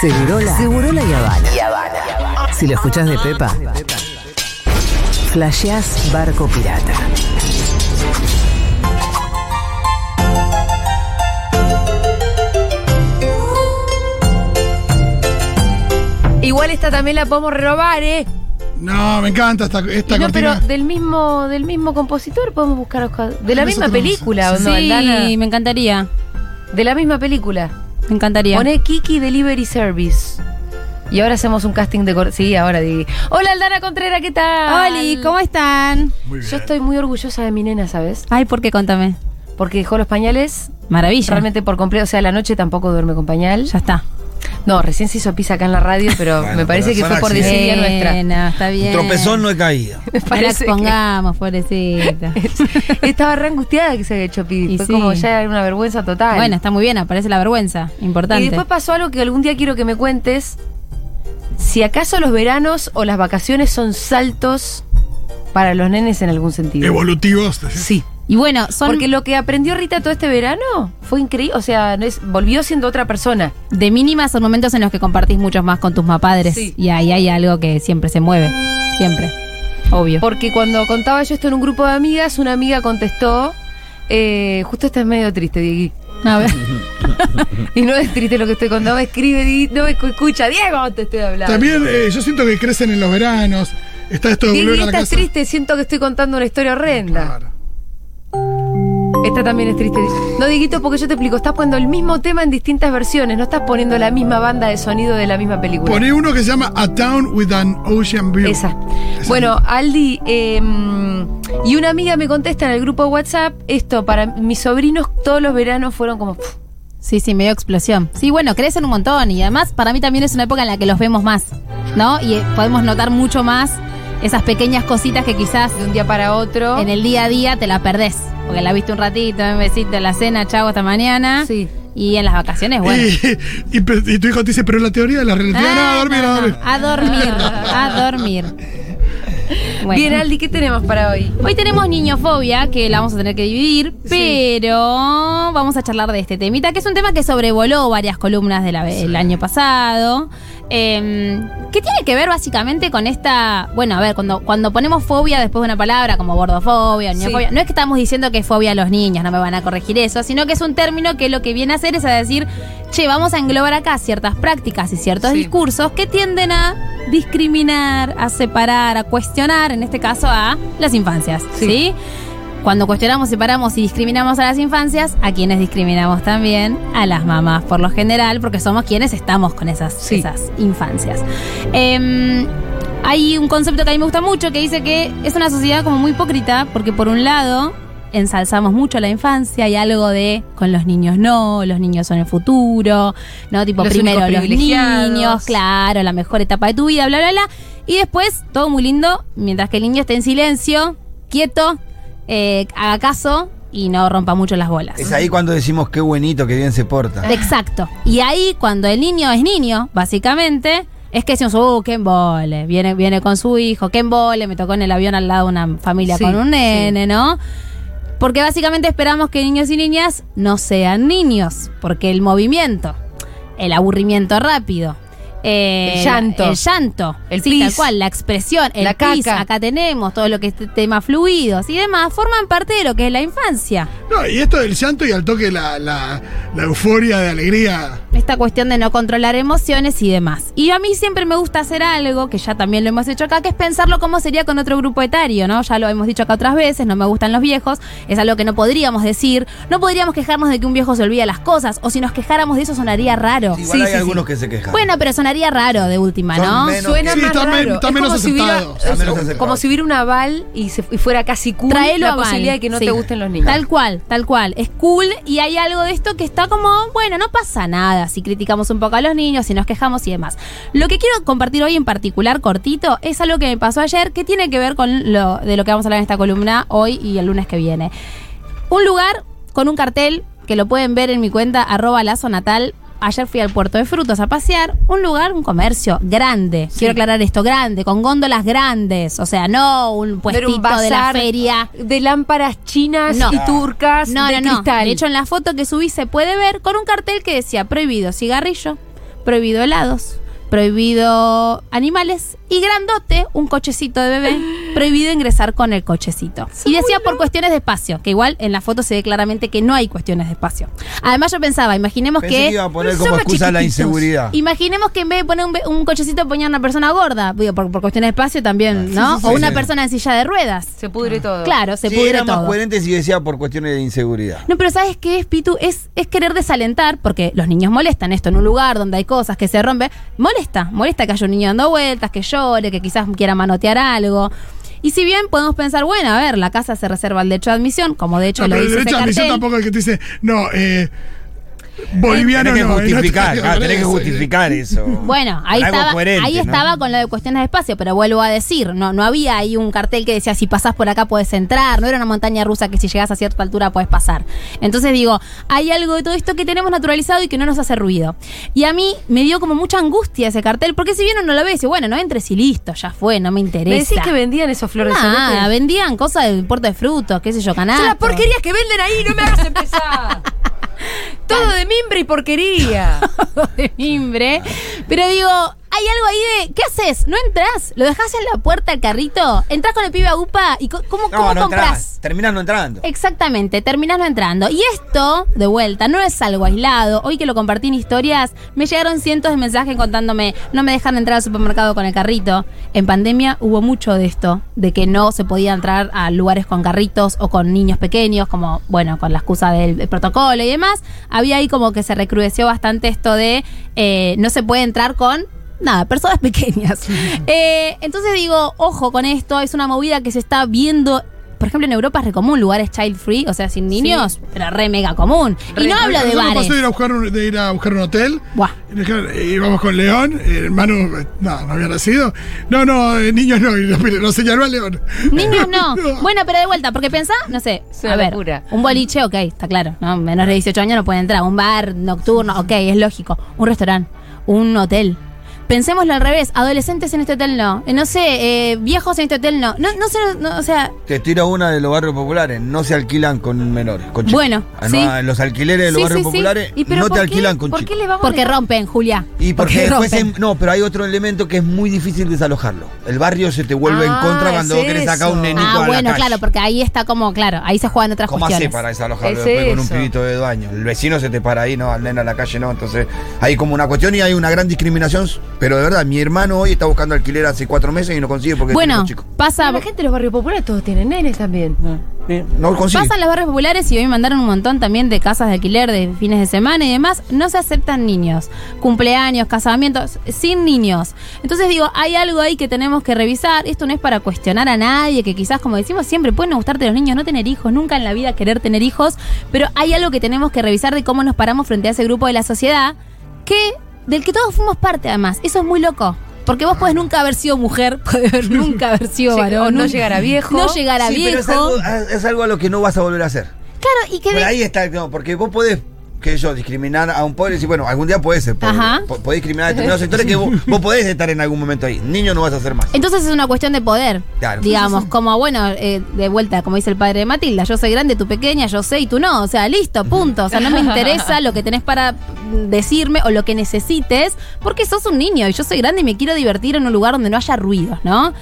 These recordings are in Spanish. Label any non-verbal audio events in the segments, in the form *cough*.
Segurola. Segurola y Habana. Si lo escuchás de Pepa, flasheás barco pirata. Igual esta también la podemos robar, ¿eh? No, me encanta esta, esta Y no, cortina. pero del mismo, del mismo compositor podemos buscar Oscar- de la misma nosotros película, no ¿o no, Sí, Aldana? me encantaría. De la misma película. Me encantaría. Pone Kiki Delivery Service. Y ahora hacemos un casting de cor- Sí, ahora di. Hola Aldana Contreras, ¿qué tal? Oli, ¿cómo están? Muy bien. Yo estoy muy orgullosa de mi nena, ¿sabes? Ay, ¿por qué? Contame. Porque dejó los pañales Maravilla. realmente por completo. O sea, la noche tampoco duerme con pañal. Ya está. No, recién se hizo pis acá en la radio, pero Bueno, me parece pero que fue por desidia nuestra. Bueno, está bien. Un tropezón no he caído. *laughs* Me No la que- expongamos, pobrecita. *laughs* Estaba re angustiada que se había hecho pis. Y Fue sí. como ya una vergüenza total. bueno, está muy bien, aparece la vergüenza. Importante. Y después pasó algo que algún día quiero que me cuentes. Si acaso los veranos o las vacaciones son saltos para los nenes en algún sentido. Evolutivos. Sí. Y bueno, son Porque lo que aprendió Rita todo este verano fue increíble. O sea, no es- volvió siendo otra persona. de mínima son momentos en los que compartís mucho más con tus mapadres. Sí. Y ahí hay algo que siempre se mueve. Siempre. Obvio. Porque cuando contaba yo esto en un grupo de amigas, una amiga contestó. eh, justo esta es medio triste, Diegui. A ver. *laughs* Y no es triste lo que estoy contando, escribe, no escucha, Diego, te estoy hablando. También eh, yo siento que crecen en los veranos. Está esto de volver a la esta es casa. triste, siento que estoy contando una historia horrenda. Claro. Esta también es triste. No, Dieguito, porque yo te explico, estás poniendo el mismo tema en distintas versiones, no estás poniendo la misma banda de sonido de la misma película. Poné uno que se llama A Town with an Ocean View. Esa. Esa. Bueno, Aldi, eh, y una amiga me contesta en el grupo de WhatsApp, esto, para mis sobrinos todos los veranos fueron como... Sí, sí, medio explosión. Sí, bueno, crecen un montón y además para mí también es una época en la que los vemos más, ¿no? Y eh, podemos notar mucho más esas pequeñas cositas que quizás de un día para otro. en el día a día te la perdés. Porque la viste un ratito, un besito en la cena, chau, hasta mañana. Sí. Y en las vacaciones, bueno. Y, y pe- y tu hijo te dice, pero la teoría de la relatividad. no, a Ah, dormir, no, a dormir. *laughs* A dormir, a dormir. Bueno. Bien, Aldi, ¿qué tenemos para hoy? Hoy tenemos niñofobia, que la vamos a tener que dividir, pero vamos a charlar de este temita, que es un tema que sobrevoló varias columnas del año pasado. eh, que tiene que ver básicamente con esta. Bueno, a ver, cuando, cuando ponemos fobia después de una palabra como gordofobia, niñofobia, no es que estamos diciendo que es fobia a los niños, no me van a corregir eso, sino que es un término que lo que viene a hacer es a decir, che, vamos a englobar acá ciertas prácticas y ciertos Sí. discursos que tienden a discriminar, a separar, a cuestionar, en este caso a las infancias, Sí. ¿sí? Cuando cuestionamos, separamos y discriminamos a las infancias, a quienes discriminamos también, a las mamás por lo general, porque somos quienes estamos con esas, Sí. esas infancias. Em, hay un concepto que a mí me gusta mucho que dice que es una sociedad como muy hipócrita, porque por un lado ensalzamos mucho la infancia, hay algo de con los niños no, los niños son el futuro, ¿no? Tipo Los primero los niños, claro, la mejor etapa de tu vida, bla, bla, bla. Y después, todo muy lindo, mientras que el niño esté en silencio, quieto, eh, haga caso y no rompa mucho las bolas. Es ahí cuando decimos qué buenito, qué bien se porta. Exacto. Y ahí, cuando el niño es niño, básicamente, es que decimos, uh, qué embole. Viene, viene con su hijo, qué embole, me tocó en el avión al lado de una familia Sí, con un nene, ¿no? Porque básicamente esperamos que niños y niñas no sean niños. Porque el movimiento, el aburrimiento rápido. Eh, El llanto. El llanto. El sí, tal cual, la expresión, el La pis, caca. acá tenemos todo lo que es tema fluidos y demás, forman parte de lo que es la infancia. No, y esto del llanto y al toque la, la, la euforia de alegría. esta cuestión de no controlar emociones y demás. Y a mí siempre me gusta hacer algo, que ya también lo hemos hecho acá, que es pensarlo cómo sería con otro grupo etario, ¿no? Ya lo hemos dicho acá otras veces, no me gustan los viejos, es algo que no podríamos decir, no podríamos quejarnos de que un viejo se olvida las cosas, o si nos quejáramos de eso sonaría raro. Igual Sí, hay sí, sí. algunos que se quejan. Bueno, pero sonaría raro de última, ¿no? menos- Suena Sí, más está raro. está Es menos como si hubiera- menos como si hubiera una aval y, se- y fuera casi cool Traelo la a mal. posibilidad de que no Sí. te gusten los niños. Tal cual, tal cual. Es cool y hay algo de esto que está como, bueno, no pasa nada si criticamos un poco a los niños, si nos quejamos y demás. Lo que quiero compartir hoy en particular, cortito, es algo que me pasó ayer que tiene que ver con lo de lo que vamos a hablar en esta columna hoy y el lunes que viene. Un lugar con un cartel que lo pueden ver en mi cuenta arroba lazo natal. Ayer fui al puerto de frutos a pasear. Un lugar, un comercio grande. Quiero aclarar esto, grande, con góndolas grandes. O sea, no un No puestito un de la feria. De lámparas chinas No. y turcas No, de no, no. cristal. De hecho, en la foto que subí se puede ver con un cartel que decía prohibido cigarrillo, prohibido helados, prohibido animales y grandote, un cochecito de bebé, prohibido ingresar con el cochecito. Y decía por cuestiones de espacio, que igual en la foto se ve claramente que no hay cuestiones de espacio. Además yo pensaba, imaginemos Pensé que... que iba a poner como excusa la inseguridad. Imaginemos que en vez de poner un, be- un cochecito ponía una persona gorda, digo, por, por cuestiones de espacio también, ¿no? sí, sí, o sí, una sí. persona en silla de ruedas. Se pudre todo. Claro, se sí, pudre era más todo. coherente si decía por cuestiones de inseguridad. No, pero ¿sabes qué es, Pitu? Es, es querer desalentar, porque los niños molestan esto en un lugar donde hay cosas que se rompen. Molesta, molesta que haya un niño dando vueltas, que llore, que quizás quiera manotear algo. Y si bien podemos pensar, bueno, a ver, la casa se reserva el derecho de admisión, como de hecho No, lo el dice ese derecho a admisión tampoco es que te dice, no, eh, boliviano tenés que no. eh, no justificar, claro, tenés que eso, justificar eso. Bueno, ahí Algo estaba, coherente, ahí ¿no? estaba con lo de cuestiones de espacio, pero vuelvo a decir, no, no había ahí un cartel que decía si pasás por acá puedes entrar, no era una montaña rusa que si llegas a cierta altura puedes pasar. Entonces digo, hay algo de todo esto que tenemos naturalizado y que no nos hace ruido. Y a mí me dio como mucha angustia ese cartel, porque si bien uno lo ve dice, bueno, no entres y listo, ya fue, no me interesa. ¿Me decís que vendían esos flores de Nada, vendían cosas del puerto de frutos, qué sé yo, canal. Son las porquerías que venden ahí, no me hagas empezar. *laughs* Todo de mimbre y porquería. *laughs* de mimbre. Pero digo, hay algo ahí de. ¿Qué haces? ¿No entras? ¿Lo dejas en la puerta el carrito? ¿Entras con el pibe a UPA? ¿Y cómo, cómo No, no compras? entras. Terminás no entrando. Exactamente, terminas no entrando. Y esto, de vuelta, no es algo aislado. Hoy que lo compartí en historias, me llegaron cientos de mensajes contándome, no me dejan entrar al supermercado con el carrito. En pandemia hubo mucho de esto, de que no se podía entrar a lugares con carritos o con niños pequeños, como, bueno, con la excusa del, del protocolo y demás. Había ahí como que se recrudeció bastante esto de eh, no se puede entrar con nada, personas *laughs* pequeñas. Eh, entonces digo, ojo con esto, es una movida que se está viendo. Por ejemplo, en Europa es re común lugares child free, o sea, sin niños, pero re mega común. y no hablo de bares. pasó de ir a buscar un, de ir a buscar un hotel. Buah. Y dejar- y íbamos con León, el hermano, eh, no, no había nacido. No, no, eh, niños no, y lo, lo señaló a León. Niños *laughs* no. Bueno, pero de vuelta, porque pensá, no sé, a ver, locura. un boliche, ok, está claro, ¿no? Menores de 18 años no pueden entrar. Un bar nocturno, ok, es lógico. Un restaurante, un hotel. Pensémoslo al revés, adolescentes en este hotel no. Eh, No sé, eh, viejos en este hotel no. No, no sé, no, o sea, Te tiro una de los barrios populares. No se alquilan con menores. Con chicos. Bueno, Ah, no, sí. en los alquileres de los Sí, barrios sí, sí. populares ¿Y pero no te qué? alquilan con ¿Por chicos. qué le vamos porque rompen, Julia. Y porque, después rompen. se- no, pero hay otro elemento que es muy difícil desalojarlo. El barrio se te vuelve en Ah, contra cuando es vos querés sacar un nenito Ah, a la bueno, calle. claro, porque ahí está como, claro, ahí se juegan otras ¿Cómo hace cuestiones. para desalojarlo Es después con un pibito de dueño? El vecino se te para ahí, no, al nene a la calle no. Entonces hay como una cuestión y hay una gran discriminación. Pero de verdad, mi hermano hoy está buscando alquiler hace cuatro meses y no consigue porque Bueno, pasa, La gente de los barrios populares todos tienen nenes también. No consigue. Pasan los barrios populares y hoy me mandaron un montón también de casas de alquiler de fines de semana y demás. No se aceptan niños. Cumpleaños, casamientos, sin niños. Entonces digo, hay algo ahí que tenemos que revisar. Esto no es para cuestionar a nadie, que quizás, como decimos siempre, pueden no gustarte los niños, no tener hijos, nunca en la vida querer tener hijos. Pero hay algo que tenemos que revisar de cómo nos paramos frente a ese grupo de la sociedad que del que todos fuimos parte además. Eso es muy loco. Porque vos podés nunca haber sido mujer, *laughs* podés nunca haber sido Sí, varón. o no llegar a viejo. No llegar a Sí, pero viejo. es algo, es algo a lo que no vas a volver a hacer. Claro, y que Por de- ahí está, no, porque vos podés, que yo, discriminar a un pobre y decir, bueno, algún día podés ser pobre. Podés discriminar a *laughs* determinados sectores que vos, vos podés estar en algún momento ahí. Niño no vas a ser más. Entonces es una cuestión de poder. Claro. Digamos, como bueno, eh, de vuelta, como dice el padre de Matilda, yo soy grande, tú pequeña, yo sé y tú no. O sea, listo, punto. O sea, no me interesa lo que tenés para decirme o lo que necesites, porque sos un niño y yo soy grande y me quiero divertir en un lugar donde no haya ruidos, ¿no?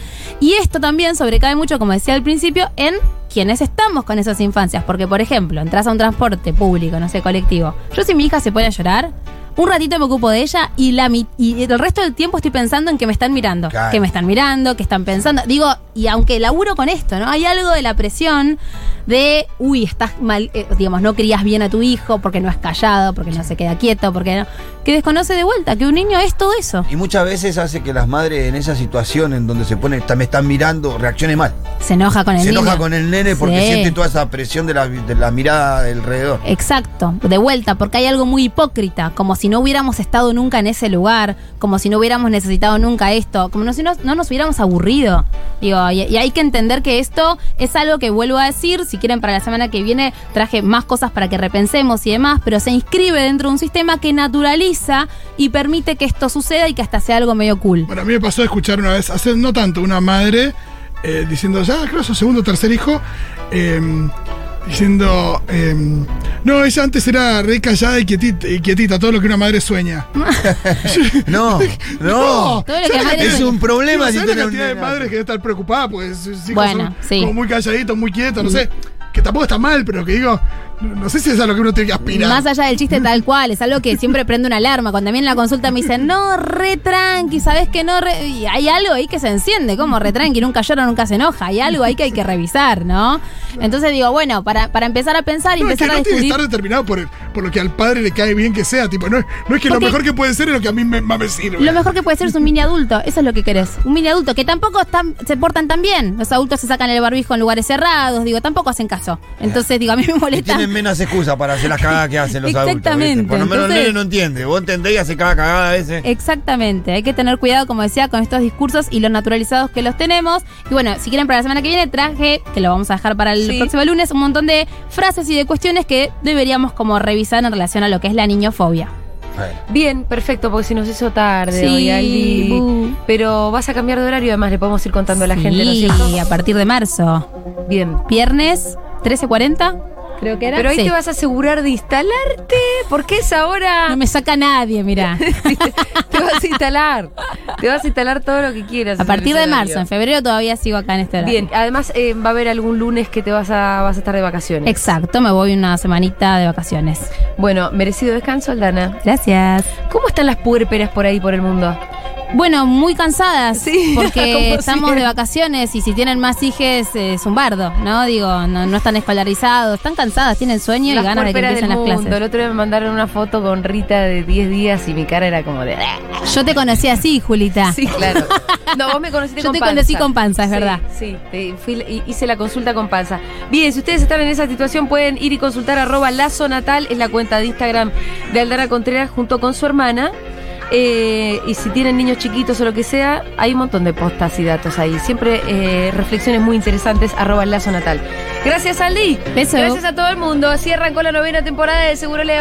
Y esto también sobrecae mucho, como decía al principio, en quienes estamos con esas infancias. Porque, por ejemplo, entras a un transporte público, no sé, colectivo. Yo si mi hija se pone a llorar, un ratito me ocupo de ella y, la, y el resto del tiempo estoy pensando en que me están mirando. Claro. Que me están mirando, que están pensando. Digo, y aunque laburo con esto, ¿no? Hay algo de la presión de, uy, estás mal, eh, digamos, no crías bien a tu hijo porque no es callado, porque no se queda quieto, porque no. Que desconoce de vuelta que un niño es todo eso. Y muchas veces hace que las madres en esa situación en donde se pone, "Ta- me están mirando, reaccione mal. Se enoja con el Se niño. enoja con el nene porque Sí. siente toda esa presión de la, de la mirada alrededor. Exacto, de vuelta, porque hay algo muy hipócrita, como si no hubiéramos estado nunca en ese lugar, como si no hubiéramos necesitado nunca esto, como si no, no nos hubiéramos aburrido. Digo, y, hay que entender que esto es algo que vuelvo a decir, si quieren para la semana que viene traje más cosas para que repensemos y demás, pero se inscribe dentro de un sistema que naturaliza y permite que esto suceda y que hasta sea algo medio cool. Bueno, a mí me pasó de escuchar una vez, hace no tanto, una madre eh, diciendo, ya creo su segundo o tercer hijo, eh, diciendo, eh, No, ella antes era re callada y quietita, y quietita, todo lo que una madre sueña. *laughs* *laughs* No, no. Todo lo que ¿sabes madre- la Es un problema si ¿sabes la cantidad de madres que debe estar preocupada? Pues Bueno, son sí. como muy calladitos, muy quietos, no sé. Que tampoco está mal, pero que digo, no, no sé si es a lo que uno tiene que aspirar. Más allá del chiste tal cual, es algo que siempre *laughs* prende una alarma. Cuando a mí en la consulta me dicen, no, re tranqui, ¿sabes que no? Re-". Y hay algo ahí que se enciende, como re tranqui, nunca llora, nunca se enoja. Hay algo ahí que hay que revisar, ¿no? Entonces digo, bueno, para, para empezar a pensar y No, es que empezar a no tiene que estar determinado por, el- por lo que al padre le cae bien que sea. Tipo, no, es- no es que Porque- lo mejor que puede ser es lo que a mí me, más me sirve. Lo mejor que puede ser es un mini adulto, eso es lo que querés. Un mini adulto que tampoco están, se portan tan bien. Los adultos se sacan el barbijo en lugares cerrados, digo, tampoco hacen caso. Entonces, digo, a mí me molesta. Tienen menos excusas para hacer las cagadas que hacen los adultos. Exactamente, ¿viste? Por lo menos el nene no entiende. Vos entendés y hace cada cagada a veces. Exactamente, hay que tener cuidado, como decía, con estos discursos y los naturalizados que los tenemos. Y bueno, si quieren para la semana que viene traje, que lo vamos a dejar para el Sí. próximo lunes, un montón de frases y de cuestiones que deberíamos como revisar en relación a lo que es la niñofobia. Bien, perfecto, porque se nos hizo tarde Sí, hoy, Aldi. bu. Pero vas a cambiar de horario, además le podemos ir contando a la gente, ¿no es Sí, cierto? a partir de marzo. Bien. Viernes, 13.40, creo que era. Pero ahí Sí. te vas a asegurar de instalarte, porque es ahora. No me saca nadie, mira. *laughs* te vas a instalar. Te vas a instalar todo lo que quieras. a partir de marzo, en febrero todavía sigo acá en este horario. Bien, además eh, va a haber algún lunes que te vas a, vas a estar de vacaciones. Exacto, me voy una semanita de vacaciones. Bueno, merecido descanso, Aldana. Gracias. ¿Cómo están las puérperas por ahí por el mundo? Bueno, muy cansadas, Sí, *laughs* porque estamos de vacaciones y si tienen más hijes es un bardo, ¿no? Digo, no, no están escolarizados, están cansadas, tienen sueño y ganas de que empiecen las clases. El otro día me mandaron una foto con Rita de 10 días y mi cara era como de... Yo te conocí así, Julita. Sí, claro. No, vos me conociste *laughs* Yo con te panza. conocí con panza, es Sí, verdad. Sí, te- fui- hice la consulta con panza. Bien, si ustedes están en esa situación, pueden ir y consultar arroba lazo natal, es la cuenta de Instagram de Aldana Contreras junto con su hermana. Eh, y si tienen niños chiquitos o lo que sea, hay un montón de postas y datos ahí. Siempre eh, reflexiones muy interesantes, arroba lazo natal. Gracias, Aldi. Beso. Gracias a todo el mundo. Así arrancó la novena temporada de Seguro Le.